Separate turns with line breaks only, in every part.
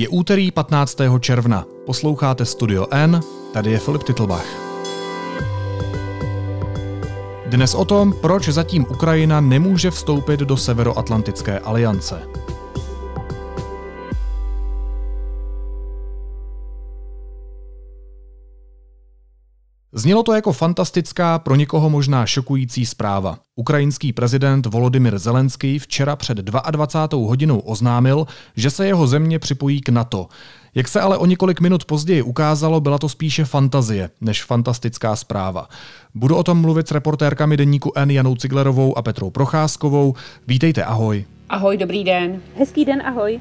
Je úterý 15. června. Posloucháte Studio N, tady je Filip Titlbach. Dnes o tom, proč zatím Ukrajina nemůže vstoupit do Severoatlantické aliance. Znělo to jako fantastická, pro někoho možná šokující zpráva. Ukrajinský prezident Volodymyr Zelenský včera před 22. hodinou oznámil, že se jeho země připojí k NATO. Jak se ale o několik minut později ukázalo, byla to spíše fantazie než fantastická zpráva. Budu o tom mluvit s reportérkami deníku N Janou Ciglerovou a Petrou Procházkovou. Vítejte, ahoj.
Ahoj, dobrý den.
Hezký den, ahoj.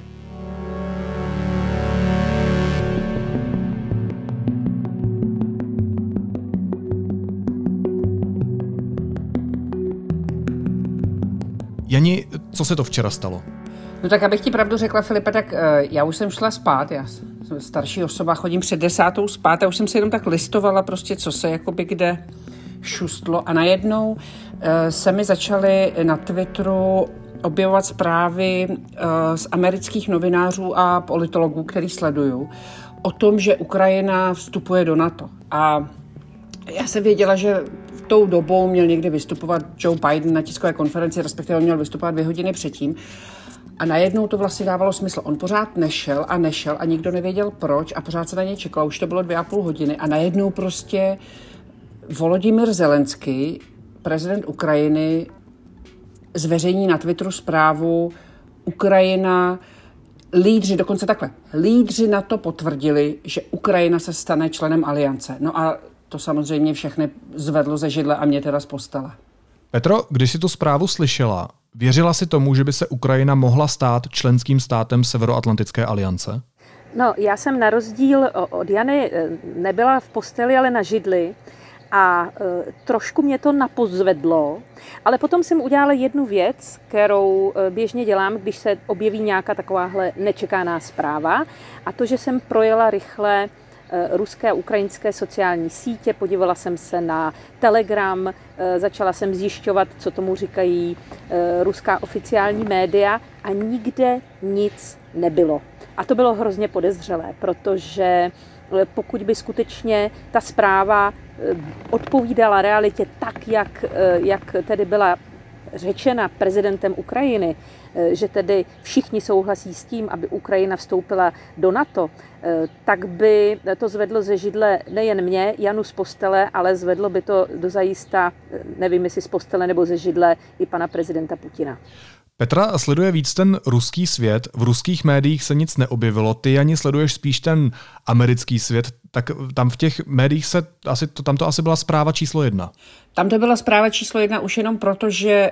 Jani, co se to včera stalo?
No tak abych ti pravdu řekla, Filipe, tak uh, já už jsem šla spát, já jsem starší osoba, chodím před desátou spát a už jsem si jenom tak listovala prostě, co se jakoby kde šustlo a najednou uh, se mi začaly na Twitteru objevovat zprávy uh, z amerických novinářů a politologů, který sleduju, o tom, že Ukrajina vstupuje do NATO. A já jsem věděla, že tou dobou měl někdy vystupovat Joe Biden na tiskové konferenci, respektive měl vystupovat dvě hodiny předtím. A najednou to vlastně dávalo smysl. On pořád nešel a nešel a nikdo nevěděl proč a pořád se na něj čekal. Už to bylo dvě a půl hodiny a najednou prostě Volodymyr Zelensky, prezident Ukrajiny, zveřejní na Twitteru zprávu Ukrajina, lídři, dokonce takhle, lídři na to potvrdili, že Ukrajina se stane členem aliance. No a to samozřejmě všechny zvedlo ze židle a mě teda z postele.
Petro, když si tu zprávu slyšela, věřila si tomu, že by se Ukrajina mohla stát členským státem Severoatlantické aliance?
No, já jsem na rozdíl od Jany eh, nebyla v posteli, ale na židli a e, trošku mě to napozvedlo, ale potom jsem udělala jednu věc, kterou e, běžně dělám, když se objeví nějaká takováhle nečekaná zpráva a to, že jsem projela rychle Eh, ruské a ukrajinské sociální sítě, podívala jsem se na Telegram, eh, začala jsem zjišťovat, co tomu říkají eh, ruská oficiální média a nikde nic nebylo. A to bylo hrozně podezřelé, protože pokud by skutečně ta zpráva odpovídala realitě tak, jak, jak tedy byla řečena prezidentem Ukrajiny, eh, že tedy všichni souhlasí s tím, aby Ukrajina vstoupila do NATO, eh, tak by to zvedlo ze židle nejen mě, Janu z postele, ale zvedlo by to do zajista, eh, nevím jestli z postele nebo ze židle, i pana prezidenta Putina.
Petra sleduje víc ten ruský svět, v ruských médiích se nic neobjevilo, ty ani sleduješ spíš ten americký svět, tak tam v těch médiích se asi, to, tam to asi byla zpráva číslo jedna.
Tam to byla zpráva číslo jedna už jenom proto, že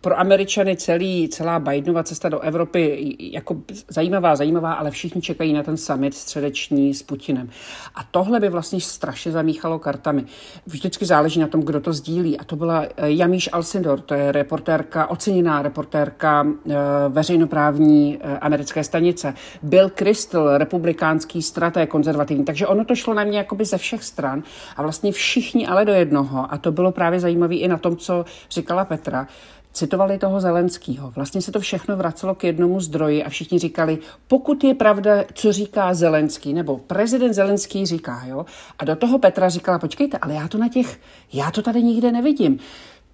pro Američany celý, celá Bidenova cesta do Evropy jako zajímavá, zajímavá, ale všichni čekají na ten summit středeční s Putinem. A tohle by vlastně strašně zamíchalo kartami. Vždycky záleží na tom, kdo to sdílí. A to byla eh, Jamíš Alcindor, to je reportérka, oceněná reportérka eh, veřejnoprávní eh, americké stanice. Bill Crystal, republikánský straté konzervativní. Takže ono to šlo na mě jakoby ze všech stran a vlastně všichni ale do jednoho. A to bylo právě zajímavé i na tom, co říkala Petra citovali toho Zelenského. Vlastně se to všechno vracelo k jednomu zdroji a všichni říkali, pokud je pravda, co říká Zelenský, nebo prezident Zelenský říká, jo. A do toho Petra říkala, počkejte, ale já to na těch, já to tady nikde nevidím.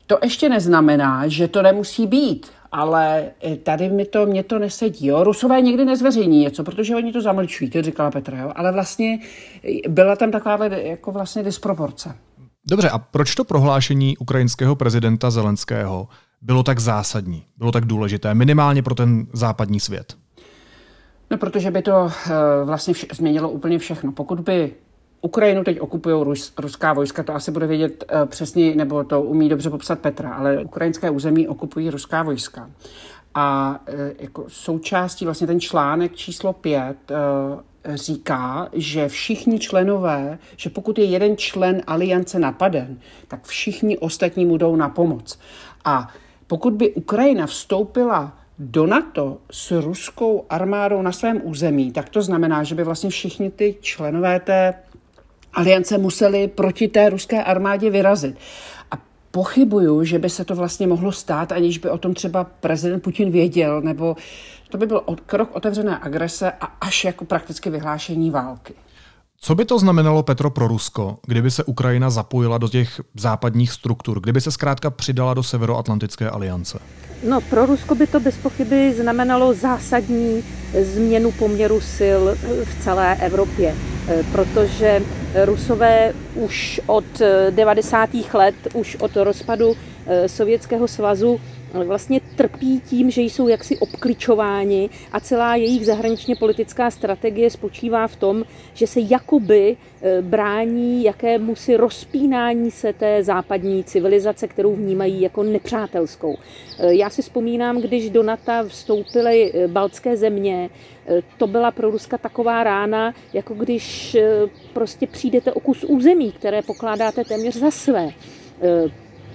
To ještě neznamená, že to nemusí být, ale eh, tady mi to, mě to nesedí. Jo. Rusové nikdy nezveřejní něco, protože oni to zamlčují, to říkala Petra, jo. ale vlastně eh, byla tam taková jako vlastně disproporce.
Dobře, a proč to prohlášení ukrajinského prezidenta Zelenského bylo tak zásadní, bylo tak důležité, minimálně pro ten západní svět?
No, protože by to uh, vlastně vše, změnilo úplně všechno. Pokud by Ukrajinu teď okupují rus, ruská vojska, to asi bude vědět uh, přesně, nebo to umí dobře popsat Petra, ale ukrajinské území okupují ruská vojska. A uh, jako součástí vlastně ten článek číslo 5 uh, říká, že všichni členové, že pokud je jeden člen aliance napaden, tak všichni ostatní mu jdou na pomoc. A pokud by Ukrajina vstoupila do NATO s ruskou armádou na svém území, tak to znamená, že by vlastně všichni ty členové té aliance museli proti té ruské armádě vyrazit. A pochybuju, že by se to vlastně mohlo stát, aniž by o tom třeba prezident Putin věděl, nebo to by byl krok otevřené agrese a až jako prakticky vyhlášení války.
Co by to znamenalo, Petro, pro Rusko, kdyby se Ukrajina zapojila do těch západních struktur, kdyby se zkrátka přidala do Severoatlantické aliance?
No, pro Rusko by to bez pochyby znamenalo zásadní změnu poměru sil v celé Evropě, protože Rusové už od 90. let, už od rozpadu Sovětského svazu vlastně trpí tím, že jsou jaksi obkličováni a celá jejich zahraničně politická strategie spočívá v tom, že se jakoby e, brání jakému si rozpínání se té západní civilizace, kterou vnímají jako nepřátelskou. E, já si vzpomínám, když do NATO vstoupily e, baltské země, to byla pro Ruska taková rána, jako když prostě přijdete o kus území, které pokládáte téměř za své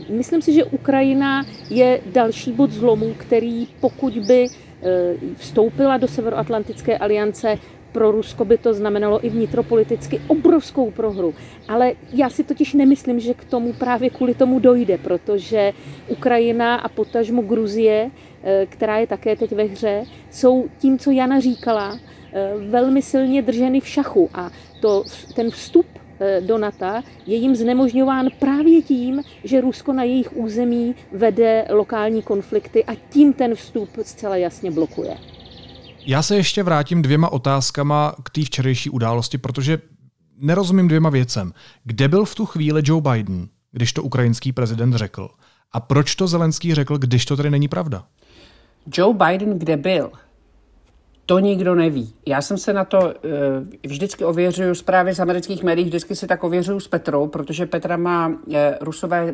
Myslím si, že Ukrajina je další bod zlomu, který pokud by eh, vstoupila do Severoatlantické aliance, pro Rusko by to znamenalo i vnitropoliticky obrovskou prohru. Ale já si totiž nemyslím, že k tomu právě kvůli tomu dojde, protože Ukrajina a potažmo Gruzie, eh, která je také teď ve hře, jsou tím, co Jana říkala, eh, velmi silně drženy v šachu. A to, ten vstup do NATO je jim znemožňován právě tím, že Rusko na jejich území vede lokální konflikty a tím ten vstup zcela jasně blokuje.
Já se ještě vrátím dvěma otázkama k té včerejší události, protože nerozumím dvěma věcem. Kde byl v tu chvíli Joe Biden, když to ukrajinský prezident řekl? A proč to Zelenský řekl, když to tedy není pravda?
Joe Biden kde byl? To nikdo neví. Já jsem se na to uh, vždycky ověřuju zprávy z amerických médií, vždycky si tak ověřuju s Petrou, protože Petra má uh, Rusové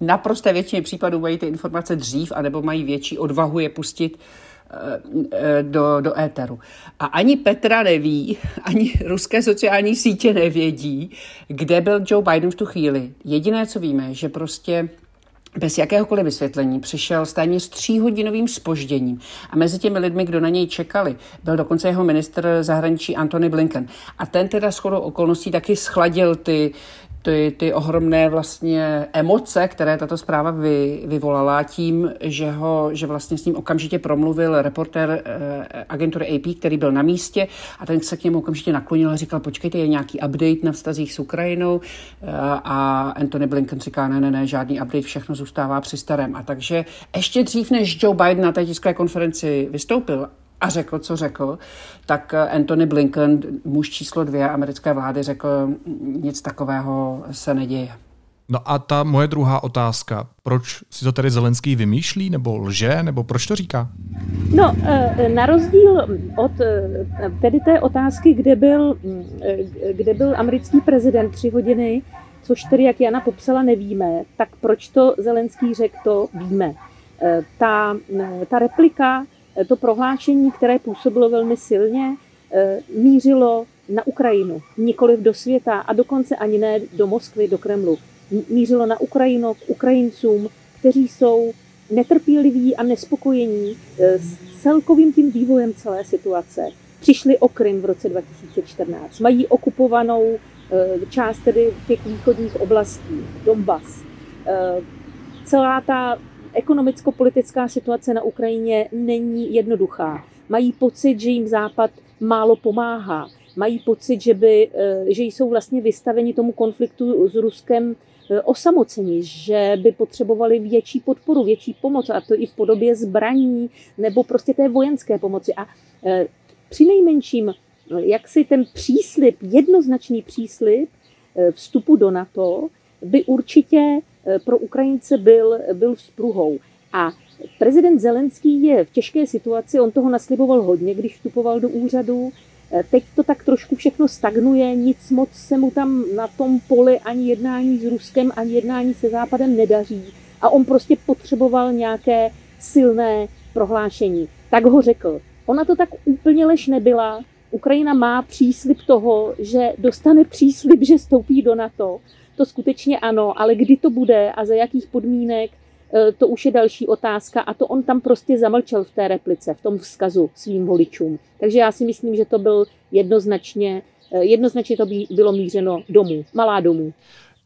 v naprosté většině případů mají ty informace dřív, anebo mají větší odvahu je pustit uh, do, do éteru. A ani Petra neví, ani ruské sociální sítě nevědí, kde byl Joe Biden v tu chvíli. Jediné, co víme, že prostě bez jakéhokoliv vysvětlení přišel s téměř tříhodinovým spožděním a mezi těmi lidmi, kdo na něj čekali, byl dokonce jeho minister zahraničí Antony Blinken. A ten teda shodou okolností taky schladil ty, ty, ty ohromné vlastně emoce, které tato zpráva vy, vyvolala tím, že, ho, že vlastně s ním okamžitě promluvil reporter eh, agentury AP, který byl na místě a ten se k němu okamžitě naklonil a říkal, počkejte, je nějaký update na vztazích s Ukrajinou eh, a Anthony Blinken říká, ne, ne, ne, žádný update, všechno zůstává při starém. A takže ještě dřív, než Joe Biden na té tiskové konferenci vystoupil a řekl, co řekl, tak Anthony Blinken, muž číslo dvě americké vlády, řekl, nic takového se neděje.
No a ta moje druhá otázka, proč si to tedy Zelenský vymýšlí, nebo lže, nebo proč to říká?
No, eh, na rozdíl od eh, tedy té otázky, kde byl, eh, kde byl americký prezident tři hodiny, což tedy, jak Jana popsala, nevíme, tak proč to Zelenský řekl, to víme. Ta, ta replika to prohlášení, které působilo velmi silně, eh, mířilo na Ukrajinu, nikoliv do světa a dokonce ani ne do Moskvy, do Kremlu. Mířilo na Ukrajinu, k Ukrajincům, kteří jsou netrpěliví a nespokojení eh, s celkovým tím vývojem celé situace. Přišli o Krym v roce 2014. Mají okupovanou eh, část tedy těch východních oblastí, Donbass. Celá ta ekonomicko-politická situace na Ukrajině není jednoduchá. Mají pocit, že jim Západ málo pomáhá. Mají pocit, že, by, eh, že jsou vlastně vystaveni tomu konfliktu s Ruskem eh, osamocení, že by potřebovali větší podporu, větší pomoc, a to i v podobě zbraní nebo prostě té vojenské pomoci. A eh, při nejmenším, jak si ten příslip, jednoznačný příslip vstupu do NATO by určitě pro Ukrajince byl, byl vzpruhou. A prezident Zelenský je v těžké situaci, on toho nasliboval hodně, když vstupoval do úřadu. Eh, teď to tak trošku všechno stagnuje, nic moc se mu tam na tom poli ani jednání s Ruskem, ani jednání se Západem nedaří. A on prostě potřeboval nějaké silné prohlášení. Tak ho řekl. Ona to tak úplně lež nebyla. Ukrajina má příslip toho, že dostane příslip, že stoupí do NATO to skutečně ano, ale kdy to bude a za jakých podmínek, e, to už je další otázka a to on tam prostě zamlčel v té replice, v tom vzkazu svým voličům. Takže já si myslím, že to byl jednoznačně, e, jednoznačně to by bylo mířeno domů, malá domů.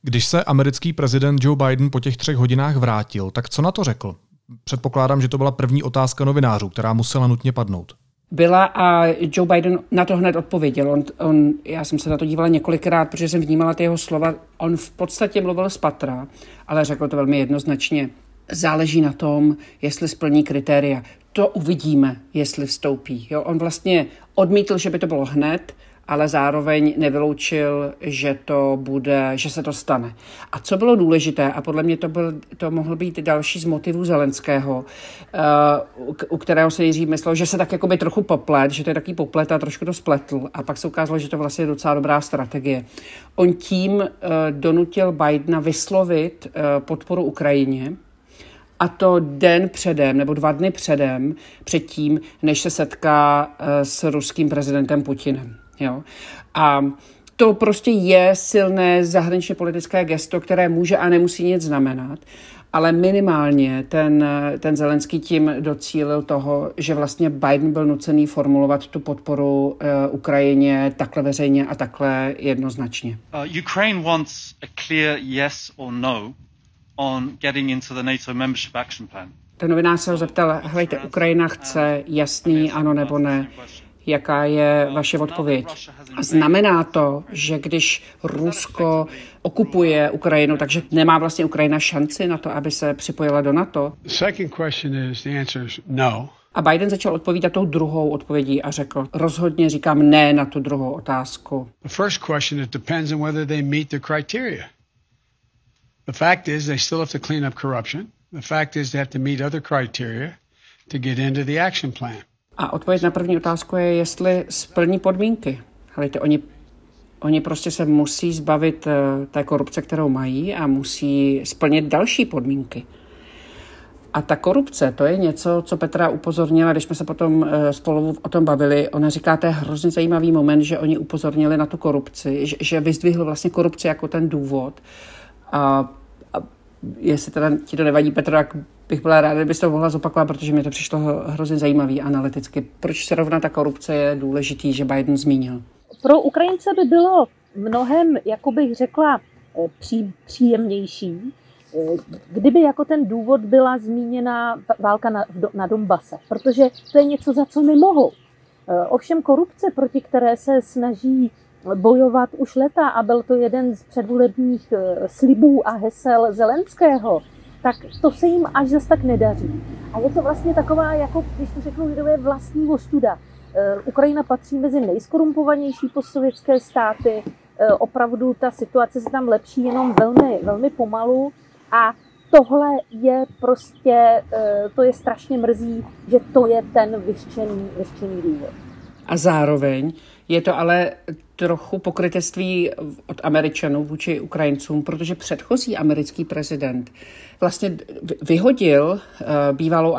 Když se americký prezident Joe Biden po těch třech hodinách vrátil, tak co na to řekl? Předpokládám, že to byla první otázka novinářů, která musela nutně padnout.
Byla a Joe Biden na to hned odpověděl. On, on, já jsem se na to dívala několikrát, protože jsem vnímala ty jeho slova. On v podstatě mluvil z patra, ale řekl to velmi jednoznačně. Záleží na tom, jestli splní kritéria. To uvidíme, jestli vstoupí. Jo? On vlastně odmítl, že by to bylo hned, ale zároveň nevyloučil, že to bude, že se to stane. A co bylo důležité, a podle mě to, byl, to mohl být další z motivů Zelenského, uh, u kterého se Jiří myslel, že se tak jakoby trochu poplet, že to je taký poplet a trošku to spletl. A pak se ukázalo, že to vlastně je docela dobrá strategie. On tím uh, donutil Bidena vyslovit uh, podporu Ukrajině, a to den předem, nebo dva dny předem, předtím, než se setká s ruským prezidentem Putinem. Jo? A to prostě je silné zahraničně politické gesto, které může a nemusí nic znamenat, ale minimálně ten, ten Zelenský tím docílil toho, že vlastně Biden byl nucený formulovat tu podporu uh, Ukrajině takhle veřejně a takhle jednoznačně. Uh, Ukraine wants a clear yes or no on getting into the NATO membership action plan. Ten novinář se ho zeptal, hejte, Ukrajina chce jasný ano nebo ne jaká je vaše odpověď. A znamená to, že když Rusko okupuje Ukrajinu, takže nemá vlastně Ukrajina šanci na to, aby se připojila do NATO? No. A Biden začal odpovídat tou druhou odpovědí a řekl, rozhodně říkám ne na tu druhou otázku. Fact is they still have to clean up corruption. The fact is they have to meet other criteria to get into the action plan. A odpověď na první otázku je, jestli splní podmínky. Hledajte, oni, oni prostě se musí zbavit eh, té korupce, kterou mají a musí splnit další podmínky. A ta korupce, to je něco, co Petra upozornila, když jsme se potom eh, spolu o tom bavili. Ona říká, to je hrozně zajímavý moment, že oni upozornili na tu korupci, že, že vyzdvihl vlastně korupci jako ten důvod. A, a jestli teda ti to nevadí, Petro, jak bych byla ráda, kdybyste to mohla zopakovat, protože mi to přišlo hrozně zajímavý analyticky. Proč se rovna ta korupce je důležitý, že Biden zmínil?
Pro Ukrajince by bylo mnohem, jako bych řekla, eh, pří, příjemnější, eh, kdyby jako ten důvod byla zmíněna válka na, na Donbase, protože to je něco, za co nemohou. Eh, ovšem korupce, proti které se snaží bojovat už leta a byl to jeden z předvolebních slibů a hesel Zelenského, tak to se jim až zase tak nedaří. A je to vlastně taková, jako když to řeknu lidové, vlastní ostuda. Eh, Ukrajina patří mezi nejskorumpovanější postsovětské státy. Eh, opravdu ta situace se tam lepší jenom velmi, velmi pomalu. A tohle je prostě, eh, to je strašně mrzí, že to je ten vyřčený, vyřčený důvod.
A zároveň je to ale trochu pokrytectví od Američanů vůči Ukrajincům, protože předchozí americký prezident vlastně vyhodil uh, bývalou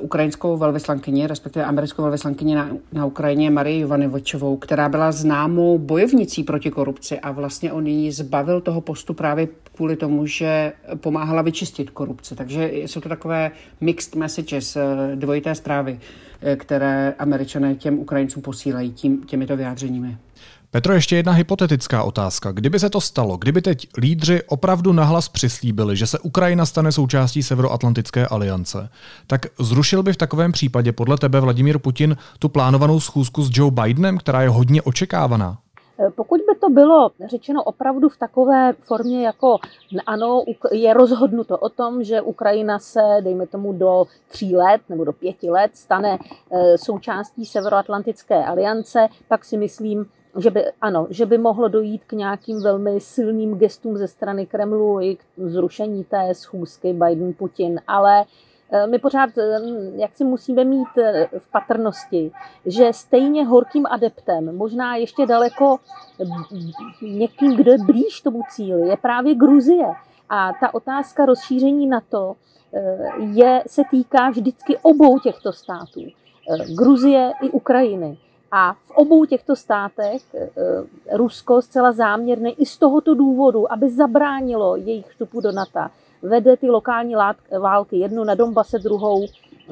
ukrajinskou velvyslankyni, respektive americkou velvyslankyni na, na Ukrajině Marii Jovanovičovou, která byla známou bojovnicí proti korupci a vlastně on ji zbavil toho postu právě kvůli tomu, že pomáhala vyčistit korupci. Takže jsou to takové mixed messages, uh, dvojité zprávy, které američané těm Ukrajincům posílají tím, těmito vyjádřeními.
Petro, ještě jedna hypotetická otázka. Kdyby se to stalo, kdyby teď lídři opravdu nahlas přislíbili, že se Ukrajina stane součástí Severoatlantické aliance, tak zrušil by v takovém případě podle tebe Vladimír Putin tu plánovanou schůzku s Joe Bidenem, která je hodně očekávaná?
Eh, pokud by to bylo řečeno opravdu v takové formě, jako ano, je rozhodnuto o tom, že Ukrajina se, dejme tomu, do tří let nebo do pěti let stane eh, součástí Severoatlantické aliance, pak si myslím, že by, ano, že by mohlo dojít k nějakým velmi silným gestům ze strany Kremlu i k zrušení té schůzky Biden-Putin, ale eh, my pořád eh, jak si musíme mít eh, v patrnosti, že stejně horkým adeptem, možná ještě daleko někým, kdo je blíž tomu cíli, je právě Gruzie. A ta otázka rozšíření NATO je, se týká vždycky obou těchto států. Gruzie i Ukrajiny. A v obou těchto státech eh, Rusko zcela záměrně i z tohoto důvodu, aby zabránilo jejich vstupu do NATO, vede ty lokální války, jednu na Donbase, druhou,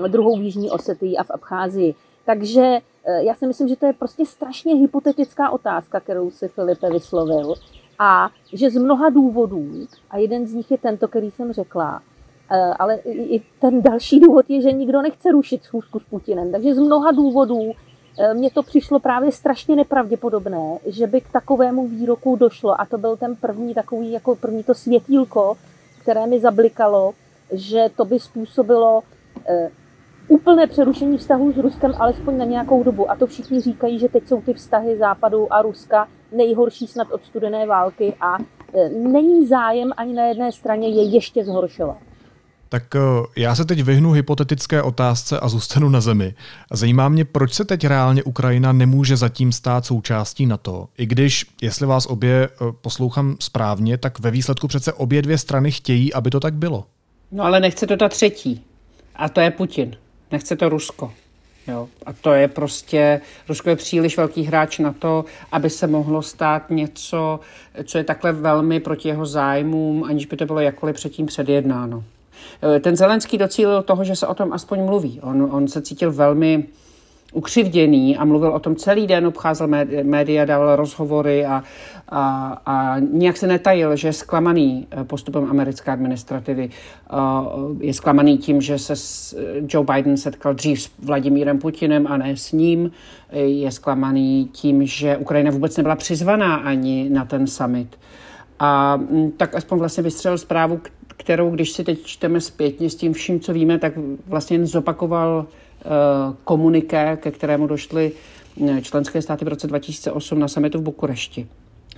druhou v Jižní Osetii a v Abcházii. Takže eh, já si myslím, že to je prostě strašně hypotetická otázka, kterou si Filipe vyslovil. a že z mnoha důvodů, a jeden z nich je tento, který jsem řekla, eh, ale i ten další důvod je, že nikdo nechce rušit schůzku s Putinem. Takže z mnoha důvodů eh, mně to přišlo právě strašně nepravděpodobné, že by k takovému výroku došlo. A to byl ten první takový, jako první to světílko, které mi zablikalo, že to by způsobilo eh, úplné přerušení vztahů s Ruskem alespoň na nějakou dobu. A to všichni říkají, že teď jsou ty vztahy Západu a Ruska nejhorší snad od studené války a e, není zájem ani na jedné straně je ještě zhoršovat.
Tak e, já se teď vyhnu hypotetické otázce a zůstanu na zemi. Zajímá mě, proč se teď reálně Ukrajina nemůže zatím stát součástí NATO, i když, jestli vás obě e, poslouchám správně, tak ve výsledku přece obě dvě strany chtějí, aby to tak bylo.
No ale nechce to ta třetí. A to je Putin. Nechce to Rusko. Jo? A to je prostě, Rusko je příliš velký hráč na to, aby se mohlo stát něco, co je takhle velmi proti jeho zájmům, aniž by to bylo jakkoliv předtím předjednáno. E, ten Zelenský docílil toho, že se o tom aspoň mluví. On, on se cítil velmi ukřivděný a mluvil o tom celý den, obcházel média, dával rozhovory a, a, a nějak se netajil, že je zklamaný eh, postupem americké administrativy. Eh, je zklamaný tím, že se Joe Biden setkal dřív s Vladimírem Putinem a ne s ním. Je zklamaný tím, že Ukrajina vůbec nebyla přizvaná ani na ten summit. A mm, tak aspoň vlastně vystřelil zprávu, kterou, když si teď čteme zpětně s tím vším, co víme, tak vlastně jen zopakoval Eh, komuniké, ke kterému došly eh, členské státy v roce 2008 na summitu v Bukurešti.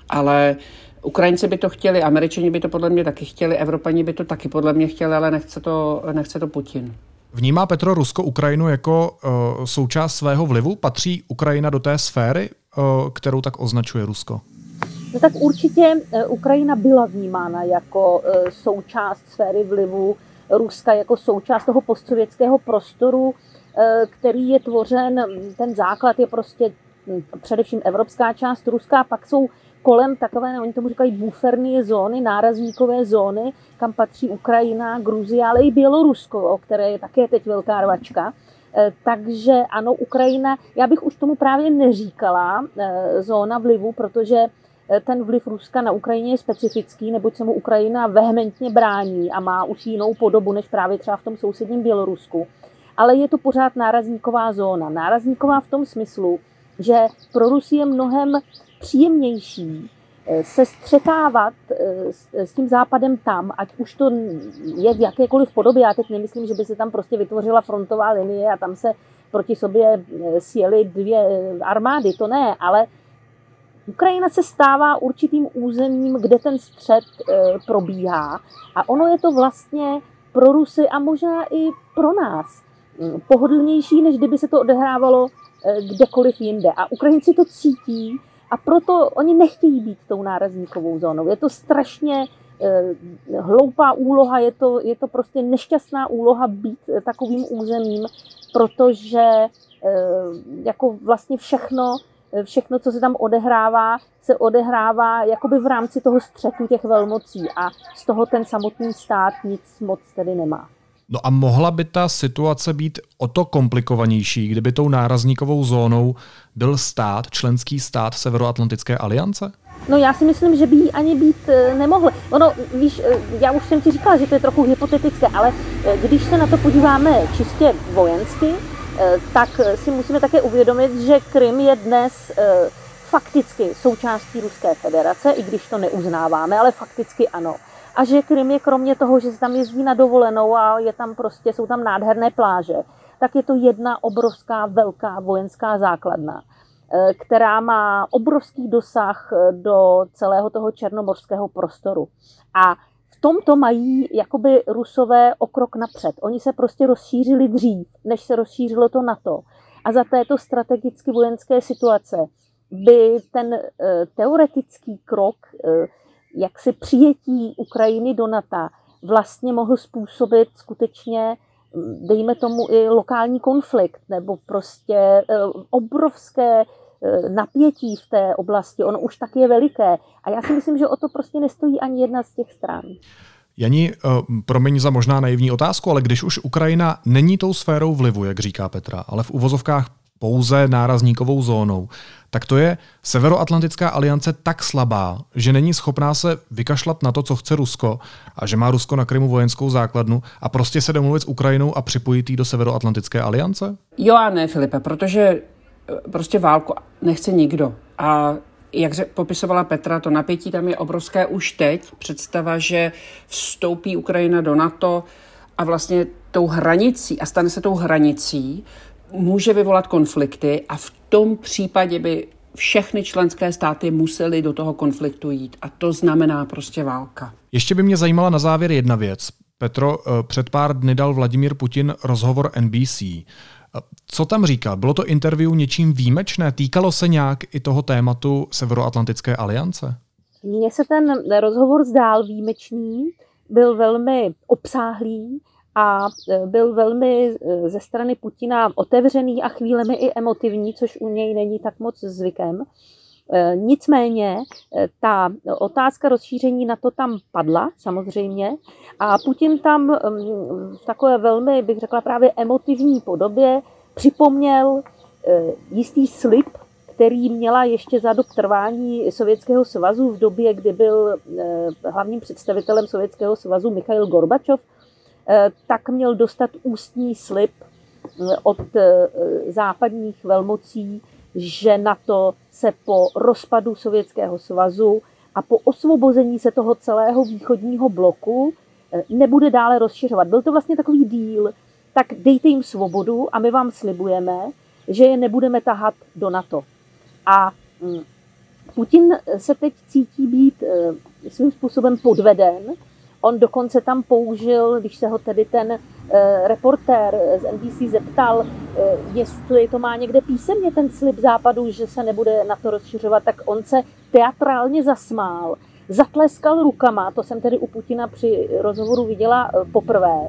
Ale Ukrajinci by to chtěli, Američani by to podle mě taky chtěli, Evropani by to taky podle mě chtěli, ale nechce to, nechce to Putin.
Vnímá Petro Rusko Ukrajinu jako uh, součást svého vlivu? Patří Ukrajina do té sféry, uh, kterou tak označuje Rusko?
No tak určitě Ukrajina byla vnímána jako uh, součást sféry vlivu Ruska, jako součást toho postsovětského prostoru, Eh, který je tvořen, ten základ je prostě hm, především evropská část, ruská, pak jsou kolem takové, oni tomu říkají buferní zóny, nárazníkové zóny, kam patří Ukrajina, Gruzie, ale i Bělorusko, o které je také teď velká rvačka. Eh, takže ano, Ukrajina, já bych už tomu právě neříkala eh, zóna vlivu, protože ten vliv Ruska na Ukrajině je specifický, neboť se mu Ukrajina vehementně brání a má už jinou podobu než právě třeba v tom sousedním Bělorusku ale je to pořád nárazníková zóna. Nárazníková v tom smyslu, že pro Rusy je mnohem příjemnější eh, se střetávat eh, s tím západem tam, ať už to je v jakékoliv podobě. Já teď nemyslím, že by se tam prostě vytvořila frontová linie a tam se proti sobě eh, sjeli dvě armády, to ne, ale Ukrajina se stává určitým územím, kde ten střed probíhá a ono je to vlastně pro Rusy a možná i pro nás pohodlnější, než kdyby se to odehrávalo eh, kdekoliv jinde. A Ukrajinci to cítí a proto oni nechtějí být tou nárazníkovou zónou. Je to strašně eh, hloupá úloha, je to, je to prostě nešťastná úloha být eh, takovým územím, protože jako vlastně všechno, všechno, co se tam odehrává, se odehrává jakoby v rámci toho střetu těch velmocí a z toho ten samotný stát nic moc tedy nemá.
No a mohla by ta situace být o to komplikovanější, kdyby tou nárazníkovou zónou byl stát, členský stát Severoatlantické aliance?
No já si myslím, že by jí ani být eh, nemohl. Ono, víš, eh, já už jsem ti říkala, že to je trochu hypotetické, ale eh, když se na to podíváme čistě vojensky, tak si musíme také uvědomit, že Krym je dnes fakticky součástí Ruské federace, i když to neuznáváme, ale fakticky ano a že Krym je kromě toho, že se tam jezdí na dovolenou a je tam prostě, jsou tam nádherné pláže, tak je to jedna obrovská velká vojenská základna, eh, která má obrovský dosah eh, do celého toho černomorského prostoru. A tomto mají jakoby rusové o krok napřed. Oni se prostě rozšířili dřív, než se rozšířilo to NATO. A za této strategicky vojenské situace by ten eh, teoretický krok jaksi přijetí Ukrajiny do NATO vlastně mohl způsobit skutečně, dejme tomu, i lokální konflikt nebo prostě eh, obrovské eh, napětí v té oblasti. Ono už tak je veliké. A já si myslím, že o to prostě nestojí ani jedna z těch stran.
Jani, eh, promiň za možná naivní otázku, ale když už Ukrajina není tou sférou vlivu, jak říká Petra, ale v uvozovkách pouze nárazníkovou zónou, tak to je Severoatlantická aliance tak slabá, že není schopná se vykašlat na to, co chce Rusko a že má Rusko na Krymu vojenskou základnu a prostě se domluvit s Ukrajinou a připojit ji do Severoatlantické aliance?
Jo a ne, Filipe, protože prostě válku nechce nikdo. A jak popisovala Petra, to napětí tam je obrovské už teď. Představa, že vstoupí Ukrajina do NATO a vlastně tou hranicí, a stane se tou hranicí, může vyvolat konflikty a v tom případě by všechny členské státy musely do toho konfliktu jít. A to znamená prostě válka.
Ještě by mě zajímala na závěr jedna věc. Petro, eh, před pár dny dal Vladimír Putin rozhovor NBC. Co tam říkal? Bylo to interview něčím výjimečné? Týkalo se nějak i toho tématu Severoatlantické aliance?
Mně se ten rozhovor zdál výjimečný, byl velmi obsáhlý, a e, byl velmi e, ze strany Putina otevřený a chvílemi i emotivní, což u něj není tak moc zvykem. E, nicméně ta otázka rozšíření na to tam padla samozřejmě a Putin tam v takové velmi, bych řekla právě emotivní podobě připomněl jistý slib, který měla ještě za dob trvání Sovětského svazu v době, kdy byl hlavním představitelem Sovětského svazu Mikhail Gorbačov, Eh, tak měl dostat ústní slib eh, od eh, západních velmocí, že na to se po rozpadu Sovětského svazu a po osvobození se toho celého východního bloku nebude dále rozšiřovat. Byl to vlastně takový díl, tak dejte jim svobodu a my vám slibujeme, že je nebudeme tahat do NATO. A hm, Putin se teď cítí být svým způsobem podveden, On dokonce tam použil, když se ho tedy ten uh, reportér z NBC zeptal, uh, jestli to má někde písemně ten slib západu, že se nebude na to rozšiřovat, tak on se teatrálně zasmál, zatleskal rukama, to jsem tedy u Putina při rozhovoru viděla uh, poprvé,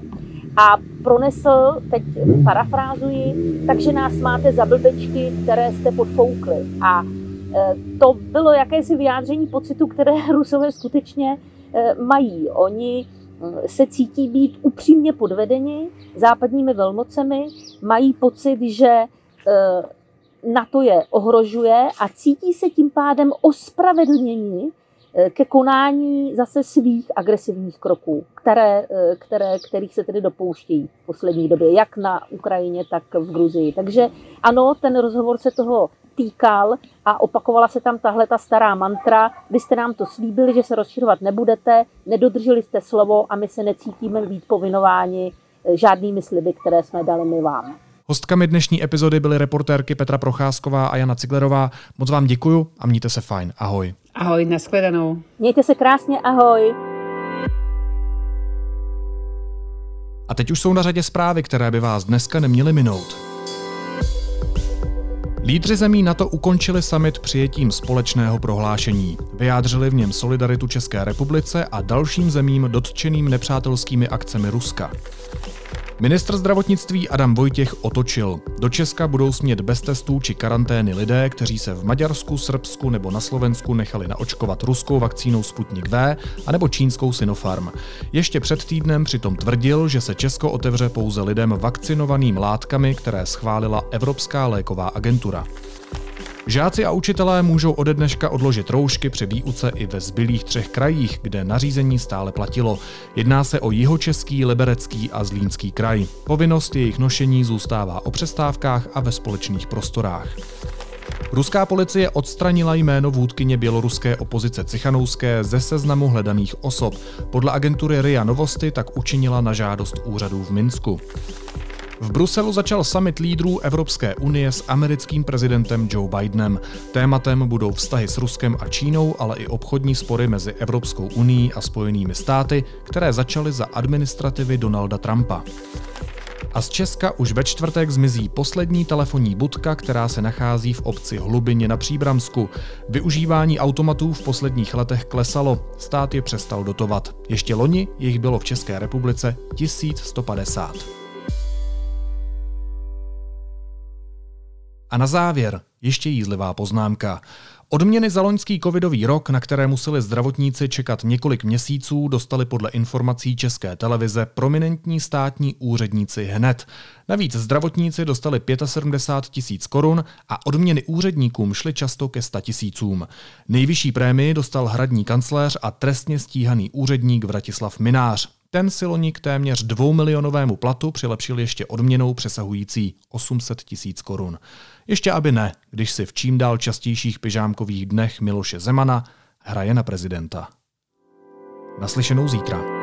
a pronesl, teď parafrázuji, takže nás máte za blbečky, které jste podfoukli. A to bylo jakési vyjádření pocitu, které Rusové skutečně Eh, mají. Oni eh, se cítí být upřímně podvedeni západními velmocemi, mají pocit, že eh, na to je ohrožuje a cítí se tím pádem ospravedlněni ke konání zase svých agresivních kroků, které, které, kterých se tedy dopouštějí v poslední době, jak na Ukrajině, tak v Gruzii. Takže ano, ten rozhovor se toho týkal a opakovala se tam tahle ta stará mantra, vy jste nám to slíbili, že se rozšiřovat nebudete, nedodrželi jste slovo a my se necítíme být povinováni eh, žádnými sliby, které jsme dali my vám.
Hostkami dnešní epizody byly reportérky Petra Procházková a Jana Ciglerová. Moc vám děkuju a mějte se fajn. Ahoj.
Ahoj, nashledanou.
Mějte se krásně, ahoj.
A teď už jsou na řadě zprávy, které by vás dneska neměly minout. Lídři zemí NATO ukončili summit přijetím společného prohlášení. Vyjádřili v něm solidaritu České republice a dalším zemím dotčeným nepřátelskými akcemi Ruska. Ministr zdravotnictví Adam Vojtěch otočil. Do Česka budou smět bez testů či karantény lidé, kteří se v Maďarsku, Srbsku nebo na Slovensku nechali naočkovat ruskou vakcínou Sputnik V anebo čínskou Sinopharm. Ještě před týdnem přitom tvrdil, že se Česko otevře pouze lidem vakcinovaným látkami, které schválila Evropská léková agentura. Žáci a učitelé můžou ode dneška odložit roušky při výuce i ve zbylých třech krajích, kde nařízení stále platilo. Jedná se o jihočeský, liberecký a zlínský kraj. Povinnost jejich nošení zůstává o přestávkách a ve společných prostorách. Ruská policie odstranila jméno vůdkyně běloruské opozice Cichanouské ze seznamu hledaných osob. Podle agentury RIA Novosti tak učinila na žádost úřadů v Minsku. V Bruselu začal summit lídrů Evropské unie s americkým prezidentem Joe Bidenem. Tématem budou vztahy s Ruskem a Čínou, ale i obchodní spory mezi Evropskou unii a Spojenými státy, které začaly za administrativy Donalda Trumpa. A z Česka už ve čtvrtek zmizí poslední telefonní budka, která se nachází v obci Hlubině na Příbramsku. Využívání automatů v posledních letech klesalo, stát je přestal dotovat. Ještě loni jich bylo v České republice 1150. A na závěr ještě jízlivá poznámka. Odměny za loňský covidový rok, na které museli zdravotníci čekat několik měsíců, dostali podle informací České televize prominentní státní úředníci hned. Navíc zdravotníci dostali 75 tisíc korun a odměny úředníkům šly často ke 100 tisícům. Nejvyšší prémii dostal hradní kancléř a trestně stíhaný úředník Vratislav Minář. Ten si loni k téměř dvoumilionovému platu přilepšil ještě odměnou přesahující 800 tisíc korun. Ještě aby ne, když si v čím dál častějších pyžámkových dnech Miloše Zemana hraje na prezidenta. Naslyšenou zítra.